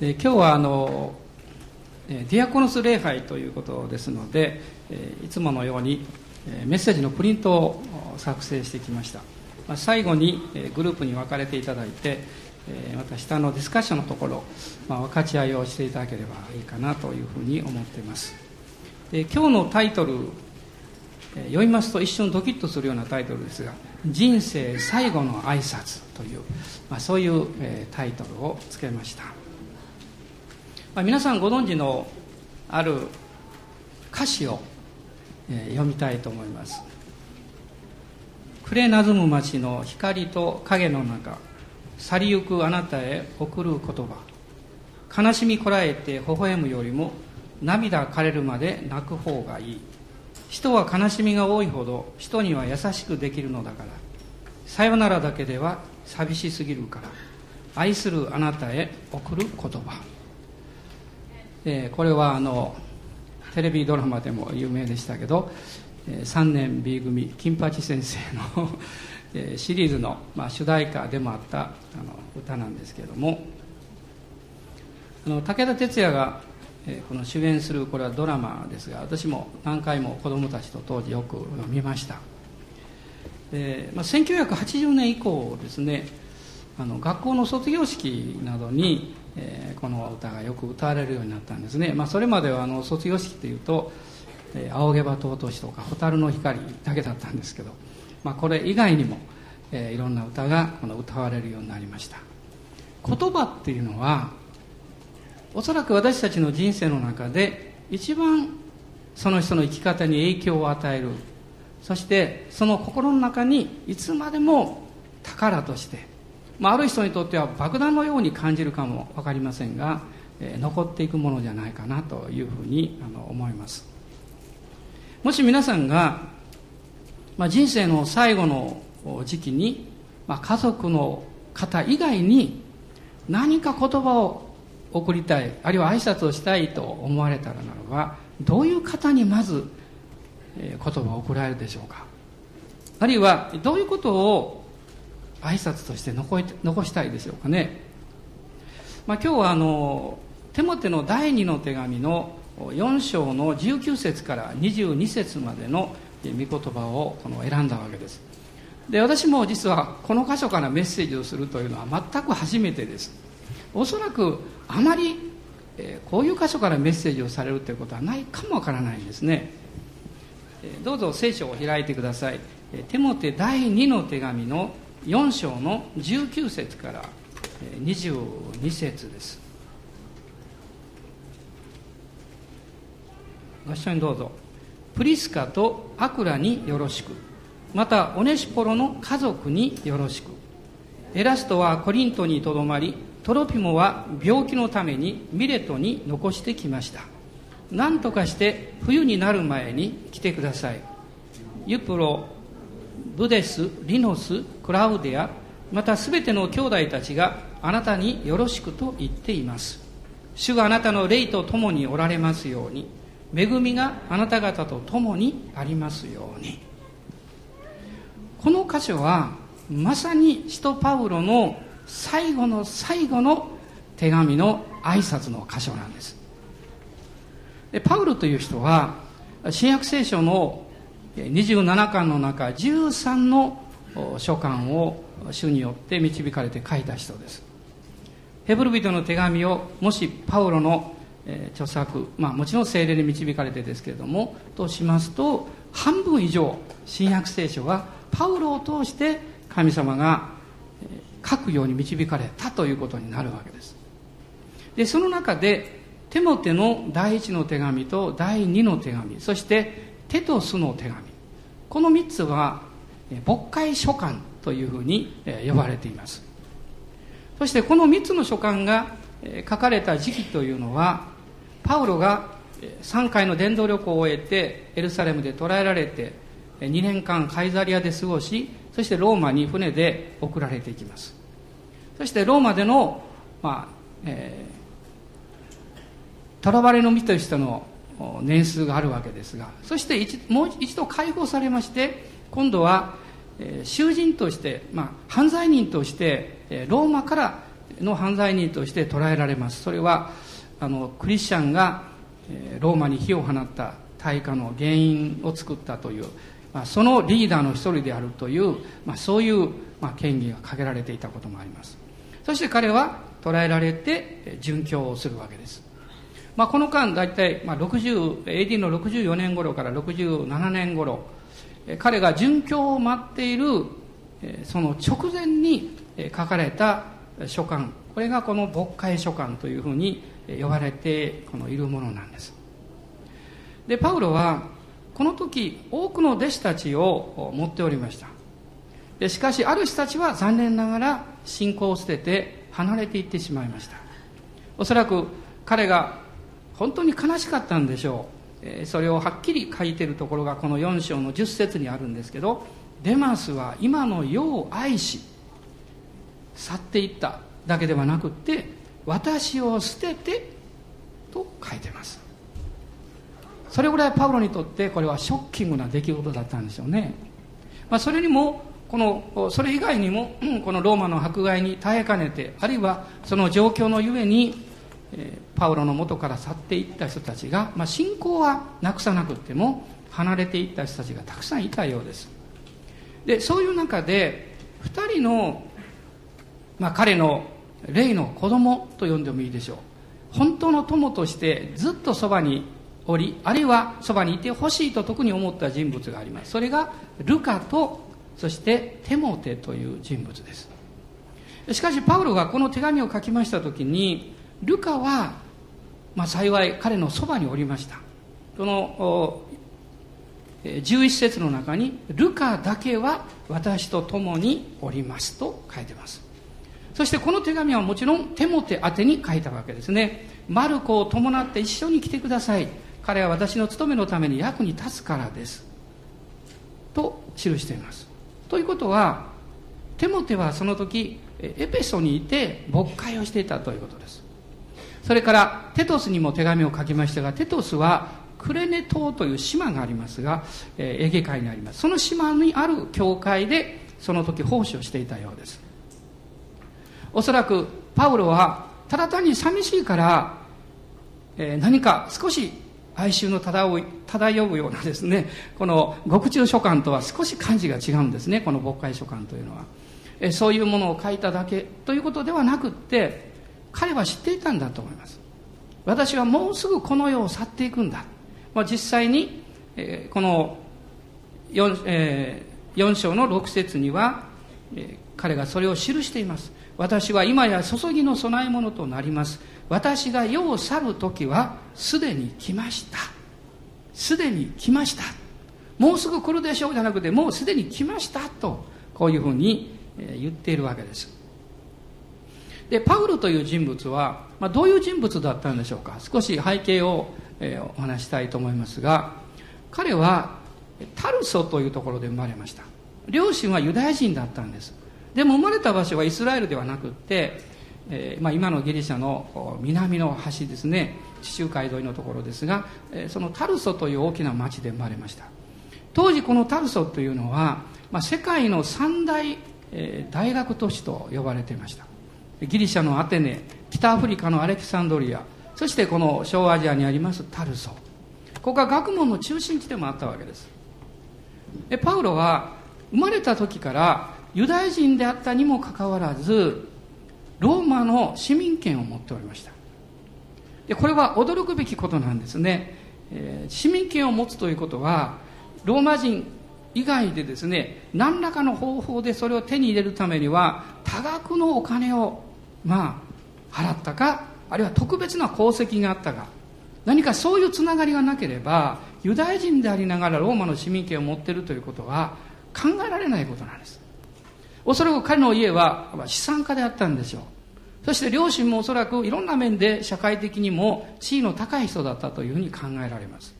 で今日はあのディアコノス礼拝ということですのでいつものようにメッセージのプリントを作成してきました。最後にグループに分かれていただいてまた下のディスカッションのところ、まあ、分かち合いをしていただければいいかなというふうに思っています。で今日のタイトル読みますと一瞬ドキッとするようなタイトルですが「人生最後の挨拶という、まあ、そういう、タイトルをつけました、ま、皆さんご存知のある歌詞を、え読みたいと思います。暮れなずむ街の光と影の中去りゆくあなたへ送る言葉。悲しみこらえて微笑むよりも涙枯れるまで泣く方がいい。人は悲しみが多いほど人には優しくできるのだから。さよならだけでは寂しすぎるから。愛するあなたへ送る言葉、えー、これはあのテレビドラマでも有名でしたけどえ3年 B 組金八先生の えシリーズの、まあ、主題歌でもあったあの歌なんですけれどもあの武田鉄矢がえこの主演するこれはドラマですが私も何回も子供たちと当時よく見ました。で、まあ、1980年以降ですねあの学校の卒業式などに、えー、この歌がよく歌われるようになったんですね、まあ、それまではあの卒業式というと「えー、青毛羽尊し」とか「蛍の光」だけだったんですけど、まあ、これ以外にも、えー、いろんな歌がこの歌われるようになりました。言葉っていうのはおそらく私たちの人生の中で一番その人の生き方に影響を与える。そしてその心の中にいつまでも宝として、まあ、ある人にとっては爆弾のように感じるかも分かりませんが、えー、残っていくものじゃないかなというふうにあの思います。もし皆さんが、まあ、人生の最後の時期に、まあ、家族の方以外に何か言葉を送りたいあるいは挨拶をしたいと思われたらならばどういう方にまず言葉を送られるでしょうか？あるいはどういうことを挨拶として残残したいでしょうかね、まあ、今日はあのテモテの第2の手紙の4章の19節から22節までの御言葉をこの選んだわけです。で私も実はこの箇所からメッセージをするというのは全く初めてです。おそらくあまり、え、こういう箇所からメッセージをされるということはないかもわからないんですね、え、どうぞ聖書を開いてください、え、テモテ第2の手紙の4章の19節から、22節です。ご一緒にどうぞ。プリスカとアクラによろしく。またオネシポロの家族によろしく。エラストはコリントにとどまりトロピモは病気のためにミレトに残してきました。何とかして冬になる前に来てください。ユプロブデスリノスクラウディアまたすべての兄弟たちがあなたによろしくと言っています。主があなたの霊と共におられますように恵みがあなた方と共にありますように。この箇所はまさに使徒パウロの最後の最後の手紙の挨拶の箇所なんです。でパウロという人は新約聖書の27巻の中13の書簡を主によって導かれて書いた人です。ヘブル人の手紙をもしパウロの著作、まあ、もちろん精霊に導かれてですけれどもとしますと半分以上新約聖書はパウロを通して神様が書くように導かれたということになるわけです。でその中でテモテの第一の手紙と第二の手紙そしてテトスの手紙この3つは牧会書簡というふうに呼ばれています。そしてこの3つの書簡が書かれた時期というのはパウロが3回の伝道旅行を終えてエルサレムで捕らえられて2年間カイザリアで過ごしそしてローマに船で送られていきます。そしてローマでの、まあえー、囚われの身としての年数があるわけですがそして一もう一度解放されまして今度は、えー、囚人として、まあ、犯罪人として、えー、ローマからの犯罪人として捉えられます。それはあのクリスチャンがローマに火を放った大火の原因を作ったという、まあ、そのリーダーの一人であるという、まあ、そういう、まあ、権利がかけられていたこともあります。そして彼は捕らえられて殉教をするわけです、まあ、この間大体、まあ、AD の64年頃から67年頃彼が殉教を待っているその直前に書かれた書簡。これがこの牧会書簡というふうに呼ばれてこのいるものなんです。でパウロはこの時多くの弟子たちを持っておりました。でしかしある人たちは残念ながら信仰を捨てて離れていってしまいました。おそらく彼が本当に悲しかったんでしょう。それをはっきり書いてるところがこの4章の10節にあるんですけどデマスは今の世を愛し去っていっただけではなくって私を捨ててと書いてます。それぐらいパウロにとってこれはショッキングな出来事だったんですよね、まあ、それにもこのそれ以外にもこのローマの迫害に耐えかねてあるいはその状況のゆえにパウロの元から去っていった人たちが、まあ、信仰はなくさなくても離れていった人たちがたくさんいたようです。でそういう中で2人の、まあ、彼の霊の子供と呼んでもいいでしょう。本当の友としてずっとそばにおりあるいはそばにいてほしいと特に思った人物があります。それがルカとそしてテモテという人物です。しかしパウロがこの手紙を書きました時にルカは、まあ、幸い彼のそばにおりました。この11節の中に「ルカだけは私と共におります」と書いてます。そしてこの手紙はもちろんテモテ宛てに書いたわけですね。マルコを伴って一緒に来てください。彼は私の務めのために役に立つからです。と記しています。ということはテモテはその時エペソにいて牧会をしていたということです。それからテトスにも手紙を書きましたがテトスはクレネ島という島がありますが、えー、エーゲ海にあります。その島にある教会でその時奉仕をしていたようです。おそらくパウロはただ単に寂しいから、えー、何か少し哀愁の漂う漂うようなですねこの獄中書簡とは少し感じが違うんですねこの牧会書簡というのは、えそういうものを書いただけということではなくって彼は知っていたんだと思います。私はもうすぐこの世を去っていくんだ、まあ、実際に、えー、この 4,、えー、4章の6節には、えー、彼がそれを記しています。私は今や注ぎの供え物となります。私が世を去る時はすでに来ました。すでに来ました。もうすぐ来るでしょうじゃなくてもうすでに来ましたとこういうふうに言っているわけです。でパウロという人物は、まあ、どういう人物だったんでしょうか？少し背景を、えー、お話したいと思いますが彼はタルソというところで生まれました。両親はユダヤ人だったんです。でも生まれた場所はイスラエルではなくって、えーまあ、今のギリシャの南の端ですね。地中海沿いのところですが、えー、そのタルソという大きな町で生まれました。当時このタルソというのは、まあ、世界の三大、えー、大学都市と呼ばれていました。ギリシャのアテネ北アフリカのアレキサンドリアそしてこの小アジアにありますタルソ。ここが学問の中心地でもあったわけです。でパウロは生まれた時からユダヤ人であったにもかかわらずローマの市民権を持っておりました。でこれは驚くべきことなんですね、えー、市民権を持つということはローマ人以外でですね何らかの方法でそれを手に入れるためには多額のお金をまあ払ったかあるいは特別な功績があったか。何かそういうつながりがなければユダヤ人でありながらローマの市民権を持っているということは考えられないことなんです。おそらく彼の家は資産家であったんでしょう。そして両親もおそらくいろんな面で社会的にも地位の高い人だったというふうに考えられます。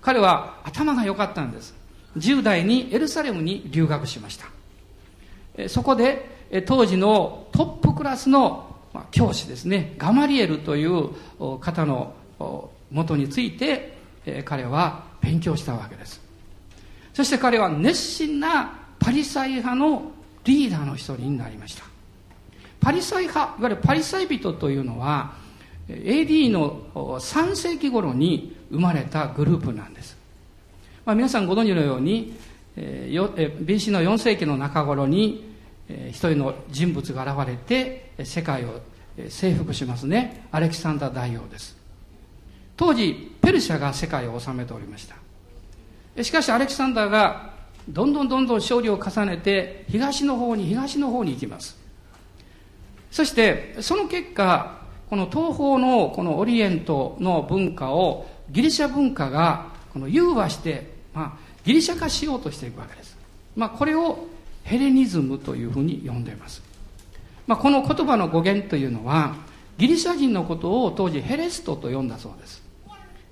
彼は頭が良かったんです。10代にエルサレムに留学しました。そこで当時のトップクラスの教師ですね。ガマリエルという方のもとについて彼は勉強したわけです。そして彼は熱心なパリサイ派のリーダーの一人になりました。パリサイ派いわゆるパリサイ人というのは AD の3世紀頃に生まれたグループなんです、まあ、皆さんご存知のように BC の4世紀の中頃に一人の人物が現れて世界を征服しますね。アレキサンダー大王です。当時ペルシャが世界を治めておりました。しかしアレキサンダーがどんどんどんどん勝利を重ねて東の方に東の方に行きます。そしてその結果この東方のこのオリエントの文化をギリシャ文化がこの融和して、まあ、ギリシャ化しようとしていくわけです、まあ、これをヘレニズムというふうに呼んでいます、まあ、この言葉の語源というのはギリシャ人のことを当時ヘレストと呼んだそうです。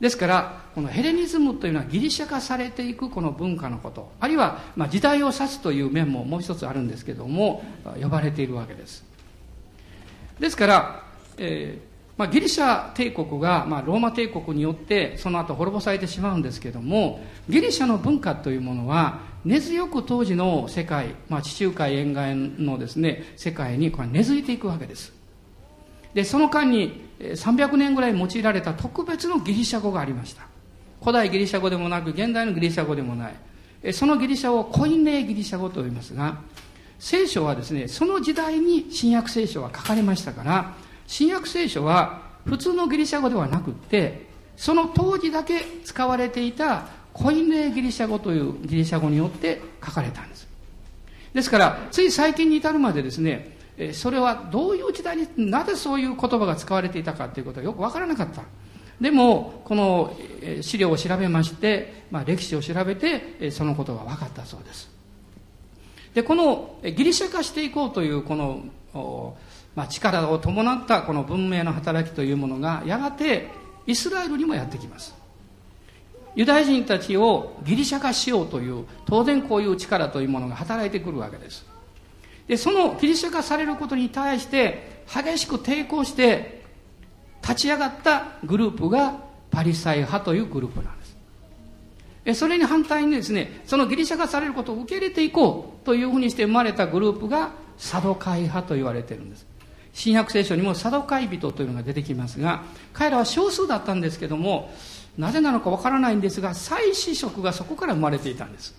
ですからこのヘレニズムというのはギリシャ化されていくこの文化のこと。あるいはまあ時代を指すという面ももう一つあるんですけども呼ばれているわけです。ですから、えーまあ、ギリシャ帝国が、まあ、ローマ帝国によってその後滅ぼされてしまうんですけどもギリシャの文化というものは根強く当時の世界、まあ、地中海沿岸のですね世界にこれ根付いていくわけです。でその間に300年ぐらい用いられた特別のギリシャ語がありました。古代ギリシャ語でもなく現代のギリシャ語でもない。そのギリシャ語をコインレイギリシャ語と言いますが聖書はですねその時代に新約聖書は書かれましたから新約聖書は普通のギリシャ語ではなくってその当時だけ使われていたコインレイギリシャ語というギリシャ語によって書かれたんです。ですからつい最近に至るまでですねそれはどういう時代になぜそういう言葉が使われていたかということはよく分からなかった。でもこの資料を調べまして、まあ、歴史を調べてそのことが分かったそうです。でこのギリシャ化していこうというこの、まあ、力を伴ったこの文明の働きというものがやがてイスラエルにもやってきます。ユダヤ人たちをギリシャ化しようという当然こういう力というものが働いてくるわけです。でそのギリシャ化されることに対して激しく抵抗して立ち上がったグループがパリサイ派というグループなんです。それに反対にですねそのギリシャ化されることを受け入れていこうというふうにして生まれたグループがサドカイ派と言われてるんです。新約聖書にもサドカイ人というのが出てきますが彼らは少数だったんですけどもなぜなのかわからないんですが祭司職がそこから生まれていたんです。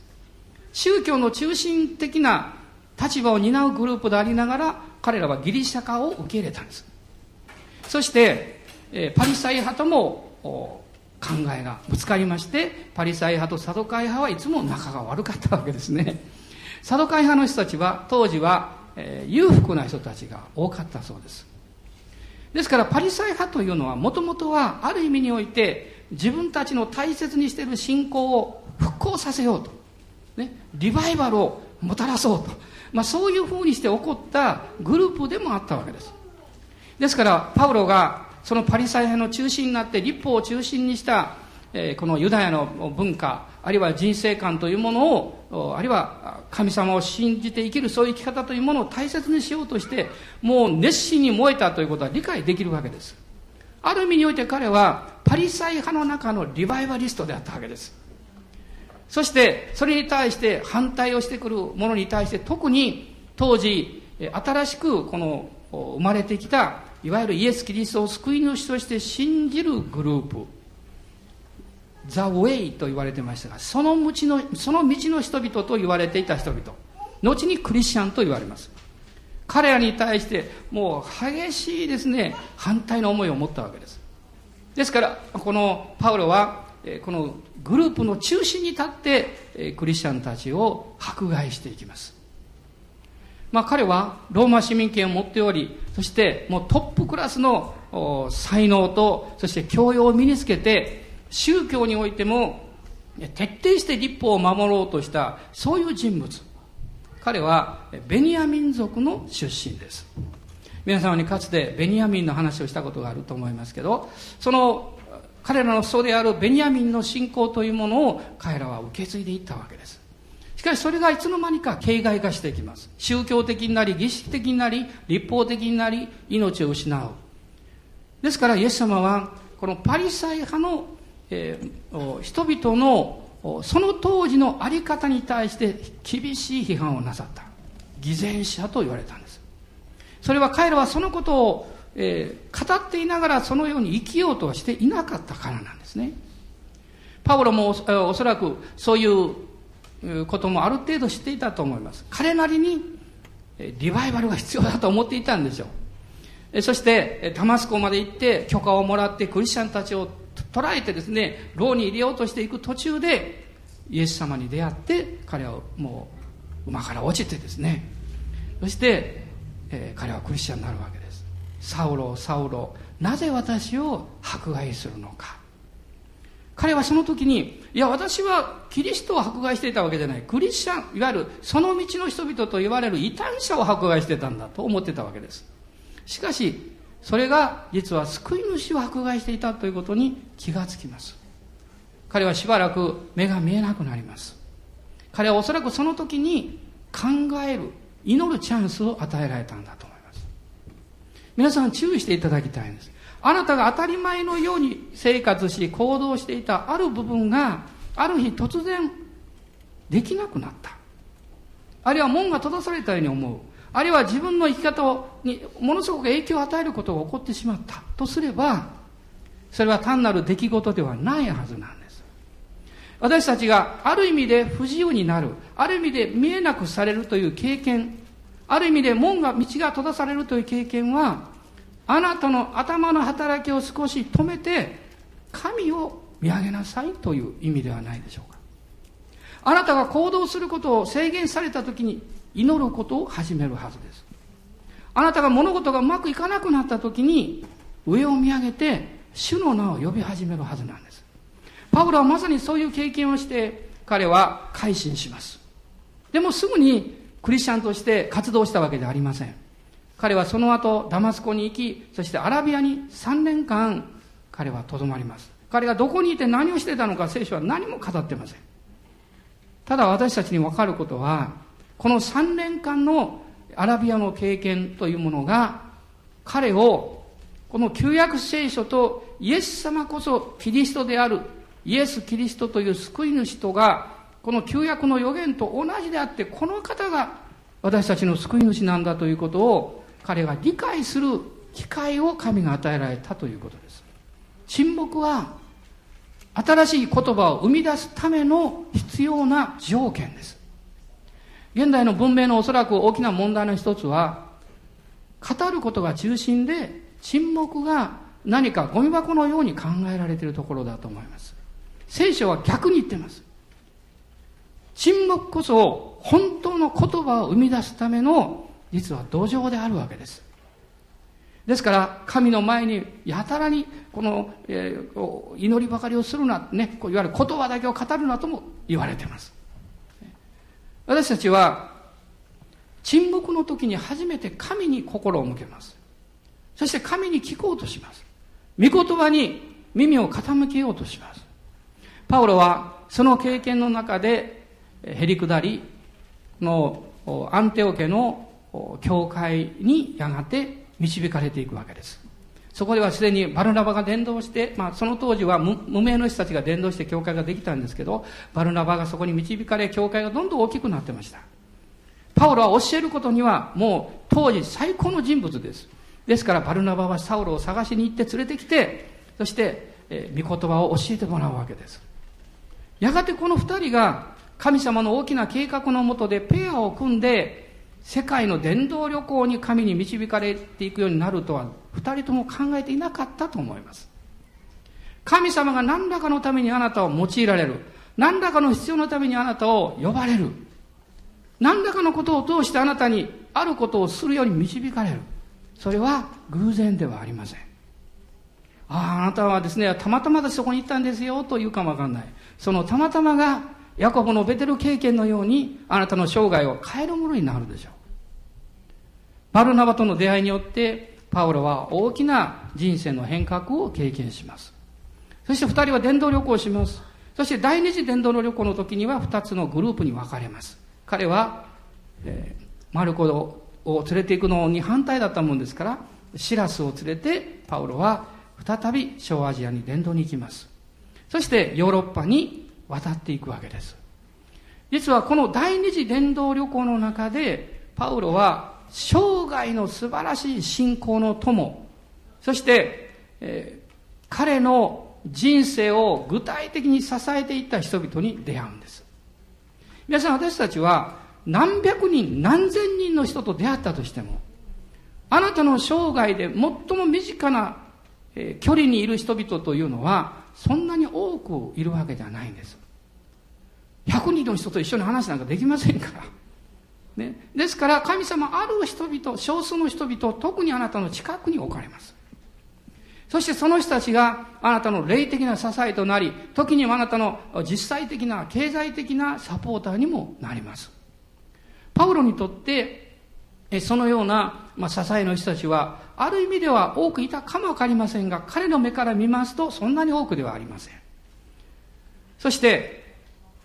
宗教の中心的な立場を担うグループでありながら彼らはギリシャ化を受け入れたんです。そして、えパリサイ派とも考えがぶつかりましてパリサイ派とサドカイ派はいつも仲が悪かったわけですね。サドカイ派の人たちは当時は、え裕福な人たちが多かったそうです。ですからパリサイ派というのはもともとはある意味において自分たちの大切にしている信仰を復興させようと、ね、リバイバルをもたらそうと。まあ、そういうふうにして起こったグループでもあったわけです。ですからパウロがそのパリサイ派の中心になって立法を中心にした、え、このユダヤの文化あるいは人生観というものをあるいは神様を信じて生きるそういう生き方というものを大切にしようとしてもう熱心に燃えたということは理解できるわけです。ある意味において彼はパリサイ派の中のリバイバリストであったわけです。そしてそれに対して反対をしてくるものに対して特に当時新しくこの生まれてきたいわゆるイエス・キリストを救い主として信じるグループザ・ウェイと言われてましたがその道のその道の人々と言われていた人々後にクリスチャンと言われます。彼らに対してもう激しいですね反対の思いを持ったわけです。ですからこのパウロはこのグループの中心に立ってクリスチャンたちを迫害していきます。まあ彼はローマ市民権を持っておりそしてもうトップクラスの才能とそして教養を身につけて宗教においても徹底して立法を守ろうとしたそういう人物。彼はベニヤ民族の出身です。皆様にかつてベニヤ民の話をしたことがあると思いますけどその彼らの祖であるベニヤミンの信仰というものを彼らは受け継いでいったわけです。しかしそれがいつの間にか形骸化していきます。宗教的になり儀式的になり立法的になり命を失う。ですからイエス様はこのパリサイ派の、えー、人々のその当時の在り方に対して厳しい批判をなさった偽善者と言われたんですそれは彼らはそのことを、えー、語っていながらそのように生きようとはしていなかったからなんですね。パウロもおそらくそういうこともある程度知っていたと思います。彼なりにリバイバルが必要だと思っていたんですよ。そして、タマスコまで行って許可をもらってクリスチャンたちを捉えてですね、牢に入れようとしていく途中で、イエス様に出会って、彼はもう馬から落ちてですね、そして、えー、彼はクリスチャンになるわけです。サウロ、サウロ、なぜ私を迫害するのか。彼はその時に、いや、私はキリストを迫害していたわけじゃない。クリスチャン、いわゆるその道の人々と言われる異端者を迫害してたんだと思ってたわけです。しかし、それが実は救い主を迫害していたということに気がつきます。彼はしばらく目が見えなくなります。彼はおそらくその時に考える、祈るチャンスを与えられたんだと思います。皆さん注意していただきたいんです。あなたが当たり前のように生活し行動していたある部分がある日突然できなくなった。あるいは門が閉ざされたように思う。あるいは自分の生き方にものすごく影響を与えることが起こってしまったとすれば、それは単なる出来事ではないはずなんです。私たちがある意味で不自由になる、ある意味で見えなくされるという経験、ある意味で門が、道が閉ざされるという経験は、あなたの頭の働きを少し止めて、神を見上げなさいという意味ではないでしょうか。あなたが行動することを制限されたときに祈ることを始めるはずです。あなたが物事がうまくいかなくなったときに上を見上げて主の名を呼び始めるはずなんです。パウロはまさにそういう経験をして彼は改心します。でもすぐにクリスチャンとして活動したわけではありません。彼はその後ダマスコに行き、そしてアラビアに3年間彼はとどまります。彼がどこにいて何をしてたのか聖書は何も語ってません。ただ私たちにわかることは、この3年間のアラビアの経験というものが、彼を、この旧約聖書とイエス様こそキリストである、イエス・キリストという救い主とが、この旧約の予言と同じであって、この方が私たちの救い主なんだということを、彼が理解する機会を神が与えられたということです。沈黙は、新しい言葉を生み出すための必要な条件です。現代の文明のおそらく大きな問題の一つは、語ることが中心で、沈黙が何かゴミ箱のように考えられているところだと思います。聖書は逆に言ってます。沈黙こそ本当の言葉を生み出すための実は土壌であるわけです。ですから、神の前にやたらにこの、えー、祈りばかりをするな、ね、いわゆる言葉だけを語るなとも言われています。私たちは沈黙の時に初めて神に心を向けます。そして神に聞こうとします。御言葉に耳を傾けようとします。パウロはその経験の中でへり下り、のアンテオ家の教会にやがて導かれていくわけです。そこではすでにバルナバが伝道して、まあ、その当時は無名の人たちが伝道して教会ができたんですけど、バルナバがそこに導かれ、教会がどんどん大きくなってました。パウロは教えることにはもう当時最高の人物です。ですからバルナバはサウロを探しに行って連れてきて、そして、えー、御言葉を教えてもらうわけです。やがてこの二人が神様の大きな計画のもとでペアを組んで、世界の伝道旅行に神に導かれていくようになるとは二人とも考えていなかったと思います。神様が何らかのためにあなたを用いられる。何らかの必要のためにあなたを呼ばれる。何らかのことを通してあなたにあることをするように導かれる。それは偶然ではありません。ああ、あなたはですね、たまたまでそこに行ったんですよというかもわかんない。そのたまたまがヤコブのベテル経験のようにあなたの生涯を変えるものになるでしょう。バルナバとの出会いによってパウロは大きな人生の変革を経験します。そして二人は伝道旅行をします。そして第二次伝道の旅行の時には二つのグループに分かれます。彼は、えー、マルコを連れて行くのに反対だったもんですから、シラスを連れてパウロは再び小アジアに伝道に行きます。そしてヨーロッパに渡っていくわけです。実はこの第二次伝道旅行の中で、パウロは生涯の素晴らしい信仰の友そして、えー、彼の人生を具体的に支えていった人々に出会うんです皆さん私たちは何百人何千人の人と出会ったとしてもあなたの生涯で最も身近な、えー、距離にいる人々というのはそんなに多くいるわけではないんです100人の人と一緒に話なんかできませんから。ね、ですから神様ある人々少数の人々特にあなたの近くに置かれます。そしてその人たちがあなたの霊的な支えとなり時にはあなたの実際的な経済的なサポーターにもなります。パウロにとってそのような、まあ、支えの人たちはある意味では多くいたかもわかりませんが彼の目から見ますとそんなに多くではありません。そして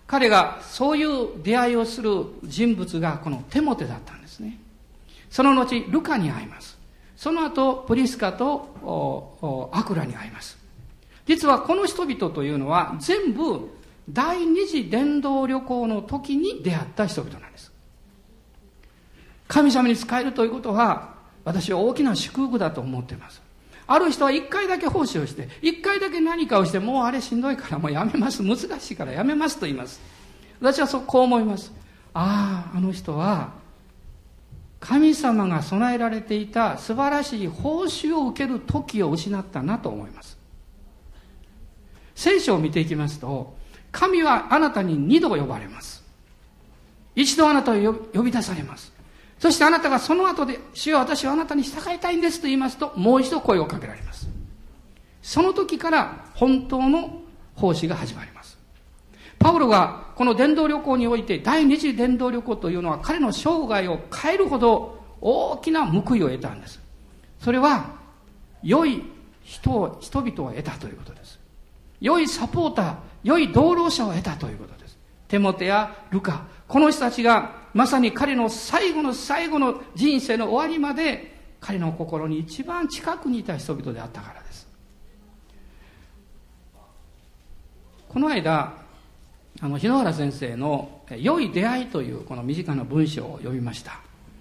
彼がそういう出会いをする人物がこのテモテだったんですね。その後、ルカに会います。その後、プリスカとアクラに会います。実はこの人々というのは全部第二次伝道旅行の時に出会った人々なんです。神様に仕えるということは私は大きな祝福だと思っています。ある人は一回だけ奉仕をして、一回だけ何かをして、もうあれしんどいからもうやめます。難しいからやめますと言います。私はそうこう思います。ああ、あの人は、神様が備えられていた素晴らしい報酬を受ける時を失ったなと思います。聖書を見ていきますと、神はあなたに二度呼ばれます。一度あなたを呼び出されます。そしてあなたがその後で、主よ私はあなたに従いたいんですと言いますと、もう一度声をかけられます。その時から本当の奉仕が始まります。パウロがこの伝道旅行において第二次伝道旅行というのは彼の生涯を変えるほど大きな報いを得たんです。それは良い人を、人々を得たということです。良いサポーター、良い道路者を得たということです。テモテやルカ、この人たちがまさに彼の最後の最後の人生の終わりまで彼の心に一番近くにいた人々であったからです。この間あの日野原先生の「良い出会い」というこの短な文章を読みました、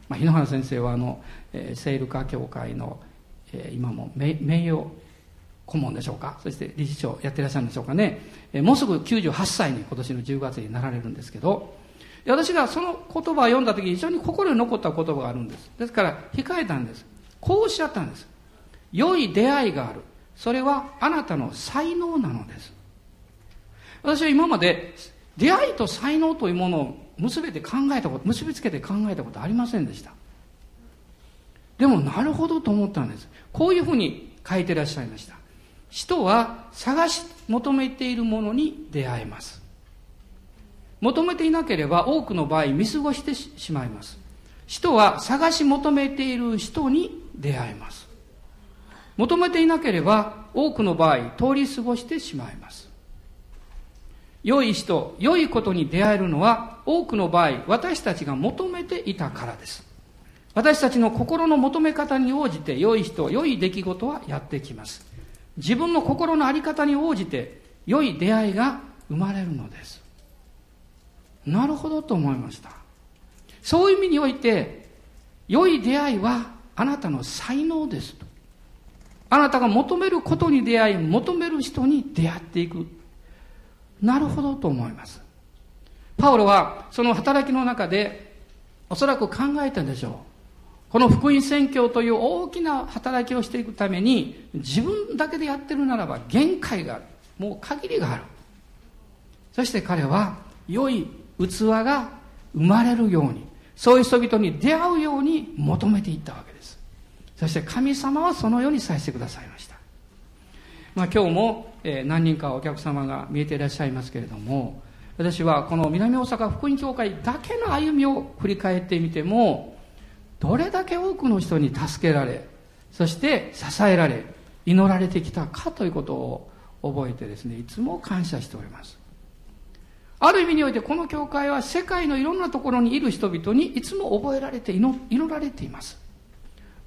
まあ、日野原先生はあの、えー、聖ルカ教会の、えー、今も名誉顧問でしょうか。そして理事長やってらっしゃるんでしょうかね、えー、もうすぐ98歳に今年の10月になられるんですけど私がその言葉を読んだ時に非常に心に残った言葉があるんです。ですから控えたんです。こうおっしゃったんです。良い出会いがある。それはあなたの才能なのです。私は今まで出会いと才能というものを結べて考えたこと結びつけて考えたことありませんでした。でもなるほどと思ったんです。こういうふうに書いてらっしゃいました。人は探し求めているものに出会えます。求めていなければ多くの場合見過ごしてしまいます。人は探し求めている人に出会えます。求めていなければ多くの場合通り過ごしてしまいます。良い人良いことに出会えるのは多くの場合私たちが求めていたからです。私たちの心の求め方に応じて良い人良い出来事はやってきます。自分の心の在り方に応じて良い出会いが生まれるのです。なるほどと思いました。そういう意味において良い出会いはあなたの才能ですと。あなたが求めることに出会い求める人に出会っていく。なるほどと思います。パウロはその働きの中でおそらく考えたでしょう。この福音宣教という大きな働きをしていくために自分だけでやってるならば限界がある。もう限りがある。そして彼は良い器が生まれるようにそういう人々に出会うように求めていったわけです。そして神様はそのようにさせてくださいました、まあ、今日も、えー、何人かお客様が見えていらっしゃいますけれども私はこの南大阪福音教会だけの歩みを振り返ってみてもどれだけ多くの人に助けられそして支えられ祈られてきたかということを覚えてですねいつも感謝しております。ある意味においてこの教会は世界のいろんなところにいる人々にいつも覚えられて祈られています。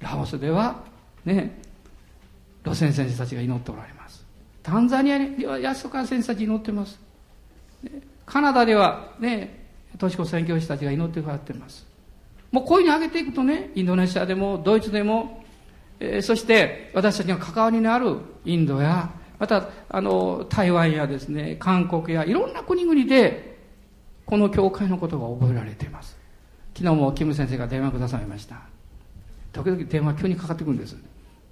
ラオスではね路線先生たちが祈っておられます。タンザニアには安岡先生たち祈ってます、カナダではねとしこ宣教師たちが祈ってくださっています。もうこういうふうに上げていくとね、インドネシアでもドイツでも、えー、そして私たちが関わりのあるインドや、また、あの、台湾やですね、韓国やいろんな国々で、この教会のことが覚えられています。昨日もキム先生が電話くださいました。時々電話急にかかってくるんです。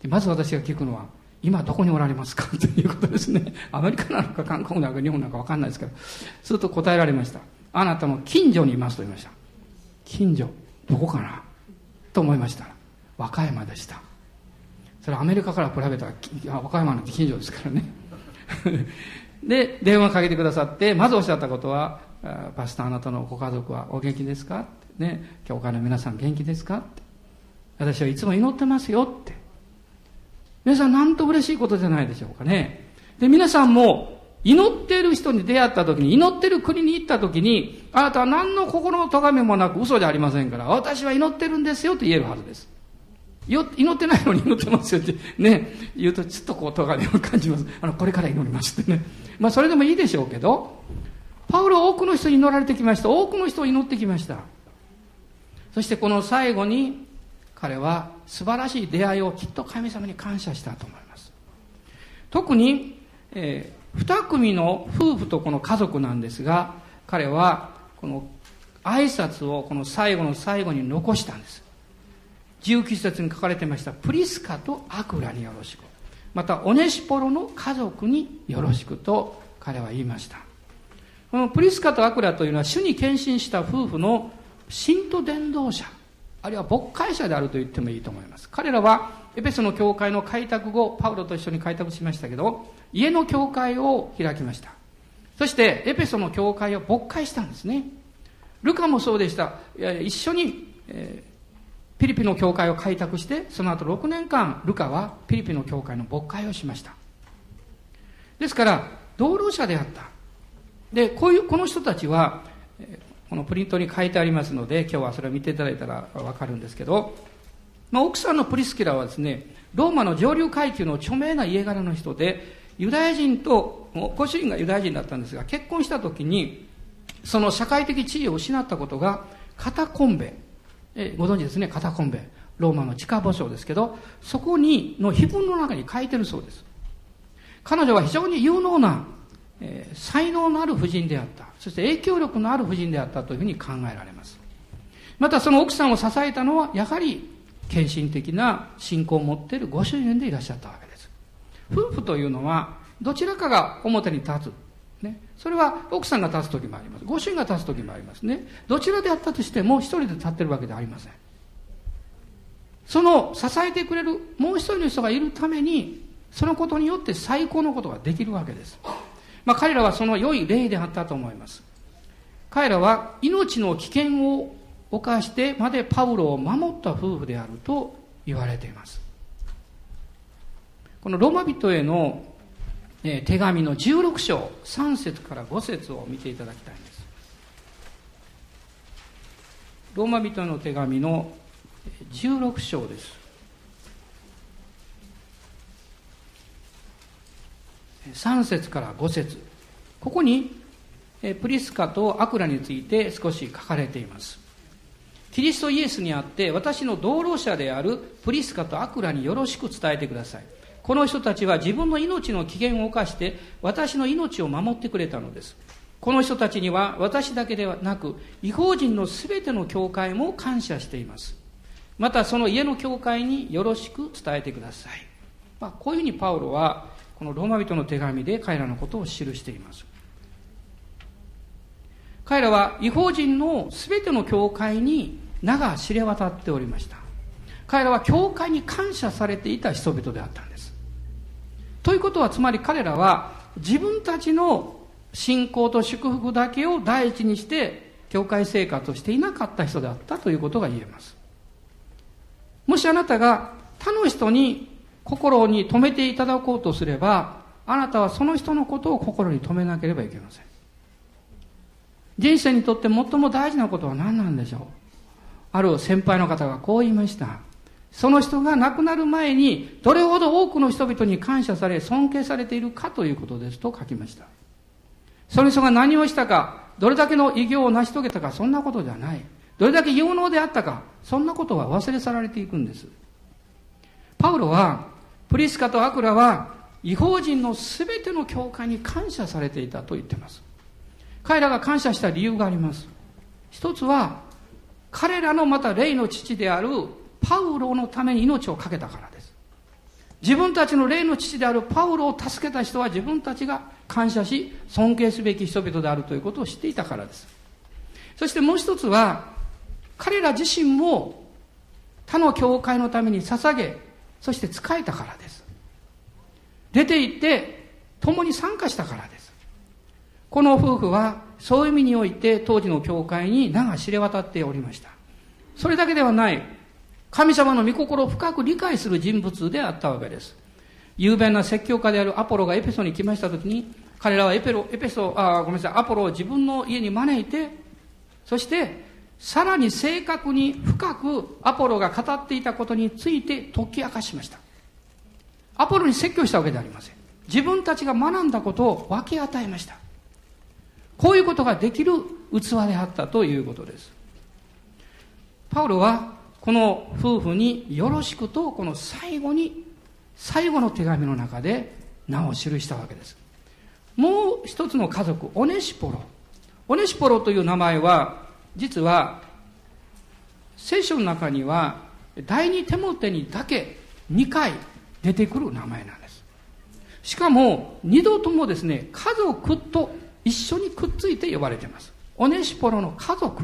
まず私が聞くのは、今どこにおられますか？ということですね。アメリカなのか韓国なのか日本なのかわかんないですけど、すると答えられました。あなたの近所にいますと言いました。近所、どこかな？と思いました。和歌山でした。それアメリカから比べたら、和歌山の近所ですからね。で、電話かけてくださって、まずおっしゃったことは、パスタあなたのご家族はお元気ですか？ってね、教会の皆さん元気ですか？って。私はいつも祈ってますよって。皆さんなんと嬉しいことじゃないでしょうかね？で、皆さんも祈ってる人に出会った時に、祈ってる国に行った時に、あなたは何の心の咎めもなく嘘じゃありませんから、私は祈ってるんですよと言えるはずです。祈ってないのに祈ってますよってね、言うとちょっとこう咎めを感じます。あの、これから祈りますってね。まあそれでもいいでしょうけど、パウロは多くの人に祈られてきました。多くの人を祈ってきました。そしてこの最後に彼は素晴らしい出会いをきっと神様に感謝したと思います。特に、えー、二組の夫婦とこの家族なんですが、彼はこの挨拶をこの最後の最後に残したんです。19節に書かれてました、プリスカとアクラによろしく。また、オネシポロの家族によろしくと彼は言いました。このプリスカとアクラというのは主に献身した夫婦の信徒伝道者。あるいは牧会者であると言ってもいいと思います。彼らはエペソの教会の開拓後、パウロと一緒に開拓しましたけど、家の教会を開きました。そして、エペソの教会を牧会したんですね。ルカもそうでした。一緒に、えー、ピリピの教会を開拓して、その後6年間、ルカはピリピの教会の牧会をしました。ですから、道路者であった。で、こういう、この人たちは、このプリントに書いてありますので、今日はそれを見ていただいたらわかるんですけど、まあ、奥さんのプリスキラはですね、ローマの上流階級の著名な家柄の人で、ユダヤ人と、ご主人がユダヤ人だったんですが、結婚した時に、その社会的地位を失ったことが、カタコンベ、えご存知ですね、カタコンベ。ローマの地下墓所ですけど、そこに、の碑文の中に書いてるそうです。彼女は非常に有能なえー、才能のある婦人であった。そして影響力のある婦人であったというふうに考えられます。またその奥さんを支えたのは、やはり献身的な信仰を持っているご主人でいらっしゃったわけです。夫婦というのは、どちらかが表に立つ。ね。それは奥さんが立つ時もあります。ご主人が立つ時もありますね。どちらであったとしても一人で立ってるわけではありません。その支えてくれるもう一人の人がいるために、そのことによって最高のことができるわけです。まあ、彼らはその良い例であったと思います。彼らは命の危険を犯してまでパウロを守った夫婦であると言われています。このローマ人への手紙の16章3節から5節を見ていただきたいんです。ローマ人の手紙の16章です。3節から5節ここにプリスカとアクラについて少し書かれていますキリストイエスにあって私の道路者であるプリスカとアクラによろしく伝えてくださいこの人たちは自分の命の危険を冒して私の命を守ってくれたのです。この人たちには私だけではなく違法人の全ての教会も感謝しています。またその家の教会によろしく伝えてください、まあ、こういうふうにパウロはこのローマ人の手紙で彼らのことを記しています。彼らは違法人の全ての教会に名が知れ渡っておりました。彼らは教会に感謝されていた人々であったんです。ということはつまり彼らは自分たちの信仰と祝福だけを第一にして教会生活をしていなかった人であったということが言えますもしあなたが他の人に心に留めていただこうとすれば、あなたはその人のことを心に留めなければいけません。人生にとって最も大事なことは何なんでしょう？ある先輩の方がこう言いました。その人が亡くなる前に、どれほど多くの人々に感謝され、尊敬されているかということですと書きました。その人が何をしたか、どれだけの偉業を成し遂げたか、そんなことじゃない。どれだけ有能であったか、そんなことは忘れ去られていくんです。パウロは、プリスカとアクラは、違法人のすべての教会に感謝されていたと言っています。彼らが感謝した理由があります。一つは、彼らのまた霊の父であるパウロのために命を懸けたからです。自分たちの霊の父であるパウロを助けた人は自分たちが感謝し、尊敬すべき人々であるということを知っていたからです。そしてもう一つは、彼ら自身も他の教会のために捧げ、そして仕えたからです。出て行って共に参加したからです。この夫婦はそういう意味において当時の教会に名が知れ渡っておりました。それだけではない。神様の御心を深く理解する人物であったわけです。雄弁な説教家であるアポロがエペソに来ましたときに、彼らはエペロ、エペソ、あ、ごめんなさい、アポロを自分の家に招いて、そして、さらに正確に深くアポロが語っていたことについて解き明かしました。アポロに説教したわけではありません。自分たちが学んだことを分け与えました。こういうことができる器であったということです。パウロはこの夫婦によろしくとこの最後に最後の手紙の中で名を記したわけです。もう一つの家族、オネシポロ。オネシポロという名前は実は聖書の中には第二手モテにだけ2回出てくる名前なんです。しかも二度ともですね、家族と一緒にくっついて呼ばれています。オネシポロの家族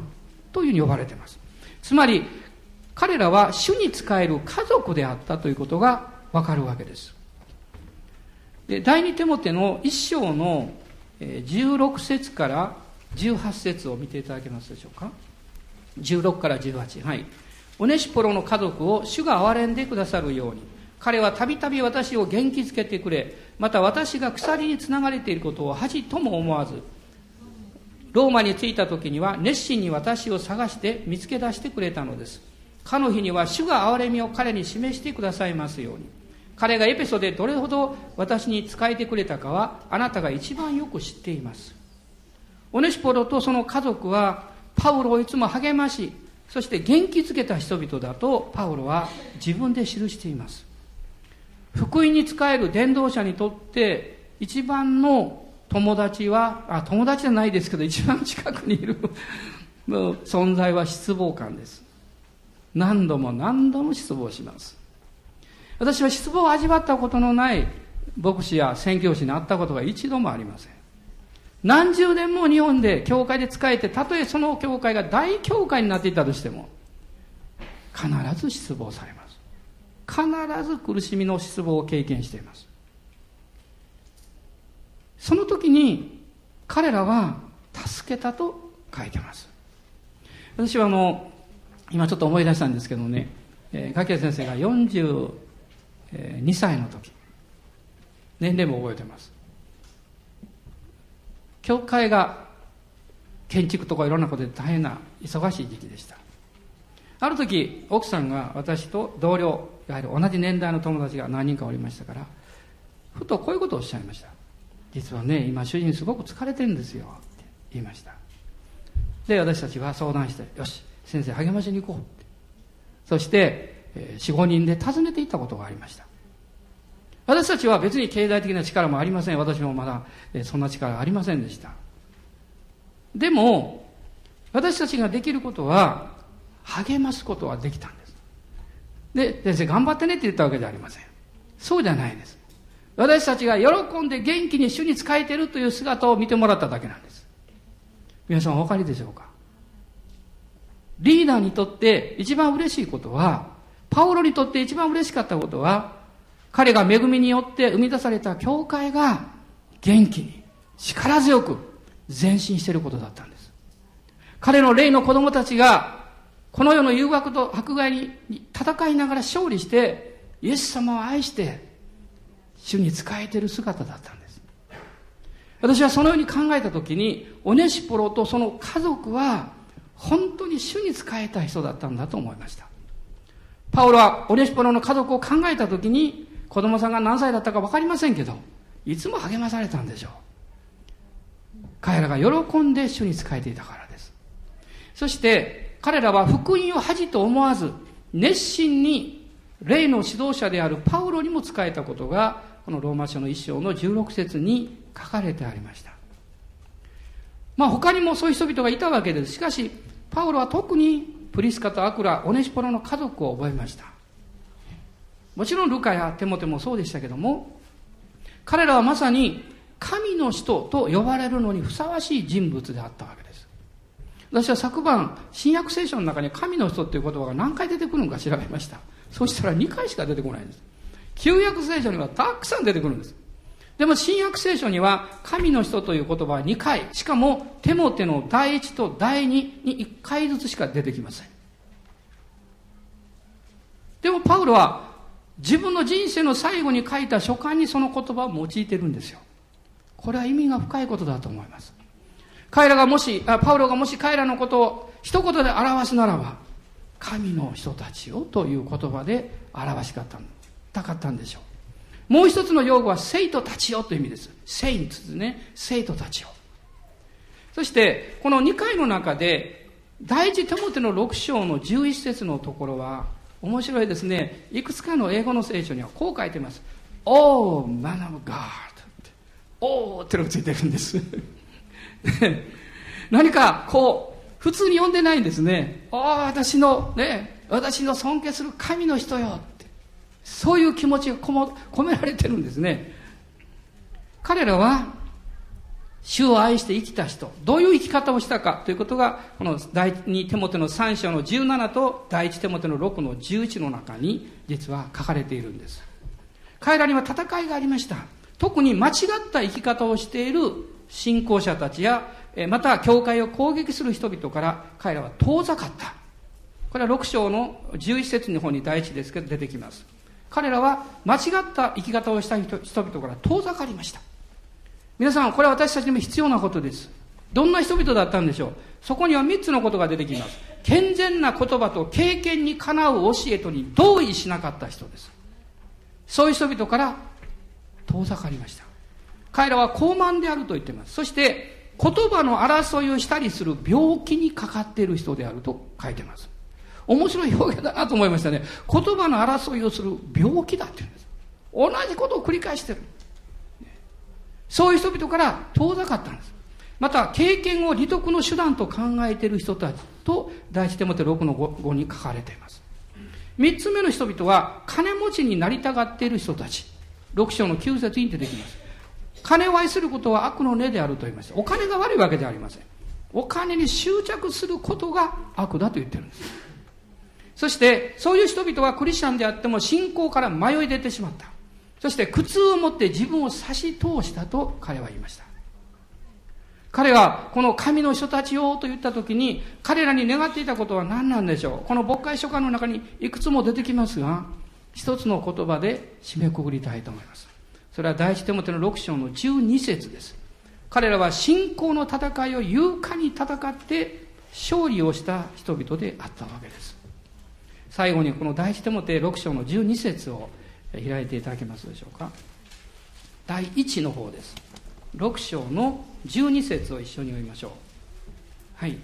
というふうに呼ばれています。つまり、彼らは主に仕える家族であったということがわかるわけです。で、第二手モての一章の16節から18節を見ていただけますでしょうか？16から18。はい。オネシポロの家族を主が憐れんでくださるように。彼はたびたび私を元気づけてくれ、また私が鎖につながれていることを恥とも思わず、ローマに着いた時には熱心に私を探して見つけ出してくれたのです。かの日には主が憐れみを彼に示してくださいますように。彼がエペソでどれほど私に仕えてくれたかはあなたが一番よく知っています。オネシポロとその家族はパウロをいつも励まし、そして元気づけた人々だとパウロは自分で記しています。福音に仕える伝道者にとって一番の友達は、あ、友達じゃないですけど、一番近くにいる 存在は失望感です。何度も何度も失望します。私は失望を味わったことのない牧師や宣教師に会ったことが一度もありません。何十年も日本で教会で仕えて、たとえその教会が大教会になっていたとしても、必ず失望されます。必ず苦しみの失望を経験しています。その時に彼らは助けたと書いてます。私はあの、今ちょっと思い出したんですけどね、えー、柿谷先生が42歳の時、年齢も覚えてます。教会が建築とかいろんなことで大変な忙しい時期でした。ある時、奥さんが私と同僚、やはり同じ年代の友達が何人かおりましたから、ふとこういうことをおっしゃいました。実はね、今主人すごく疲れてるんですよ、って言いました。で、私たちは相談して、よし、先生励ましに行こうって。そして、えー、4、5人で訪ねていったことがありました。私たちは別に経済的な力もありません。私もまだ、そんな力ありませんでした。でも、私たちができることは、励ますことはできたんです。で、先生頑張ってねって言ったわけじゃありません。そうじゃないです。私たちが喜んで元気に主に仕えているという姿を見てもらっただけなんです。皆さんお分かりでしょうか？リーダーにとって一番嬉しいことは、パウロにとって一番嬉しかったことは、彼が恵みによって生み出された教会が元気に力強く前進していることだったんです。彼の霊の子供たちがこの世の誘惑と迫害に戦いながら勝利して、イエス様を愛して、主に仕えている姿だったんです。私はそのように考えたときに、オネシポロとその家族は、本当に主に仕えた人だったんだと思いました。パウロはオネシポロの家族を考えたときに、子供さんが何歳だったか分かりませんけど、いつも励まされたんでしょう。彼らが喜んで主に仕えていたからです。そして、彼らは福音を恥と思わず、熱心に霊の指導者であるパウロにも仕えたことが、このローマ書の一章の16節に書かれてありました。まあ他にもそういう人々がいたわけです。しかし、パウロは特にプリスカとアクラ、オネシポロの家族を覚えました。もちろんルカやテモテもそうでしたけども、彼らはまさに神の人と呼ばれるのにふさわしい人物であったわけです。私は昨晩、新約聖書の中に神の人っていう言葉が何回出てくるのか調べました。そしたら2回しか出てこないんです。旧約聖書にはたくさん出てくるんです。でも新約聖書には神の人という言葉は2回、しかもテモテの第1と第2に1回ずつしか出てきません。でもパウロは自分の人生の最後に書いた書簡にその言葉を用いてるんですよ。これは意味が深いことだと思います。彼らがもし、パウロがもし彼らのことを一言で表すならば、神の人たちをという言葉で表しかったかったんでしょう。もう一つの用語は生徒たちよという意味です。セインツですね。生徒たちよ。そして、この2回の中で、第一手モテの6章の11節のところは、面白いですね。いくつかの英語の聖書にはこう書いてます。Oh, man of God. おーってのがついてるんです。何かこう、普通に読んでないんですね。ああ、私のね、私の尊敬する神の人よ。そういう気持ちが込められてるんですね。彼らは、主を愛して生きた人、どういう生き方をしたかということが、この第二手元の3章の17と第一手元の6の11の中に実は書かれているんです。彼らには戦いがありました。特に間違った生き方をしている信仰者たちや、また教会を攻撃する人々から彼らは遠ざかった。これは6章の11節の方に第一ですけど出てきます。彼らは間違った生き方をした人々から遠ざかりました。皆さん、これは私たちにも必要なことです。どんな人々だったんでしょう？そこには3つのことが出てきます。健全な言葉と経験にかなう教えとに同意しなかった人です。そういう人々から遠ざかりました。彼らは高慢であると言っています。そして、言葉の争いをしたりする病気にかかっている人であると書いてます。面白い表現だなと思いましたね。言葉の争いをする病気だって言うんです。同じことを繰り返してる。そういう人々から遠ざかったんです。また、経験を利得の手段と考えている人たちと、第一手モて6の 5, 5に書かれています。三つ目の人々は、金持ちになりたがっている人たち。6章の9節に出てきます。金を愛することは悪の根であると言いました。お金が悪いわけではありません。お金に執着することが悪だと言ってるんです。そして、そういう人々はクリスチャンであっても信仰から迷い出てしまった。そして苦痛を持って自分を差し通したと彼は言いました。彼はこの神の人たちよと言った時に彼らに願っていたことは何なんでしょうこの牧会書簡の中にいくつも出てきますが一つの言葉で締めくくりたいと思います。それは第一手元の6章の12節です。彼らは信仰の戦いを勇敢に戦って勝利をした人々であったわけです。最後にこの第一手元6章の12節を開いていただけますでしょうか。第1の方です。6章の12節を一緒に読みましょう。はい。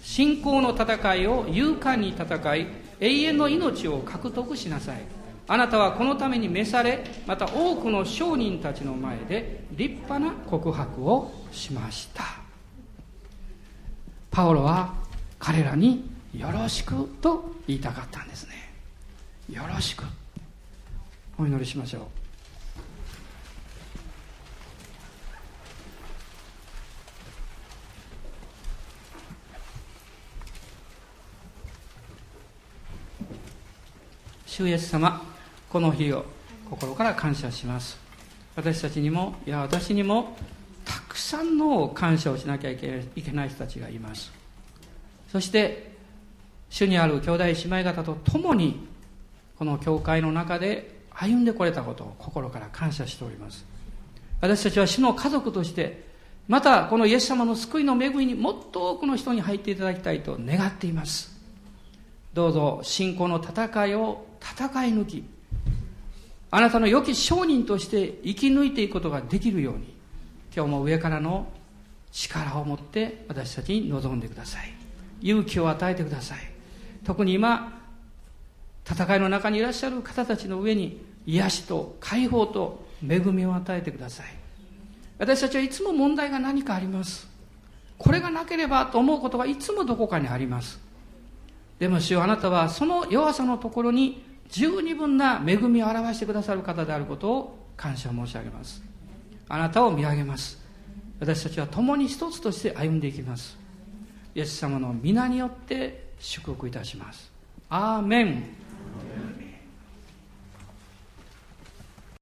信仰の戦いを勇敢に戦い、永遠の命を獲得しなさい。あなたはこのために召されまた多くの商人たちの前で立派な告白をしましたパオロは彼らによろしくと言いたかったんですね。よろしく。お祈りしましょう。主イエス様この日を心から感謝します。私たちにもいや私にもたくさんの感謝をしなきゃいけない人たちがいます。そして主にある兄弟姉妹方と共にこの教会の中で歩んでこれたことを心から感謝しております。私たちは主の家族としてまたこのイエス様の救いの恵みにもっと多くの人に入っていただきたいと願っています。どうぞ信仰の戦いを戦い抜きあなたの良き商人として生き抜いていくことができるように、今日も上からの力を持って私たちに臨んでください。勇気を与えてください。特に今戦いの中にいらっしゃる方たちの上に癒しと解放と恵みを与えてください。私たちはいつも問題が何かあります。これがなければと思うことがいつもどこかにあります。でも主よあなたはその弱さのところに十二分な恵みを表してくださる方であることを感謝申し上げます。あなたを見上げます。私たちは共に一つとして歩んでいきます。イエス様の皆によって祝福いたします。アーメン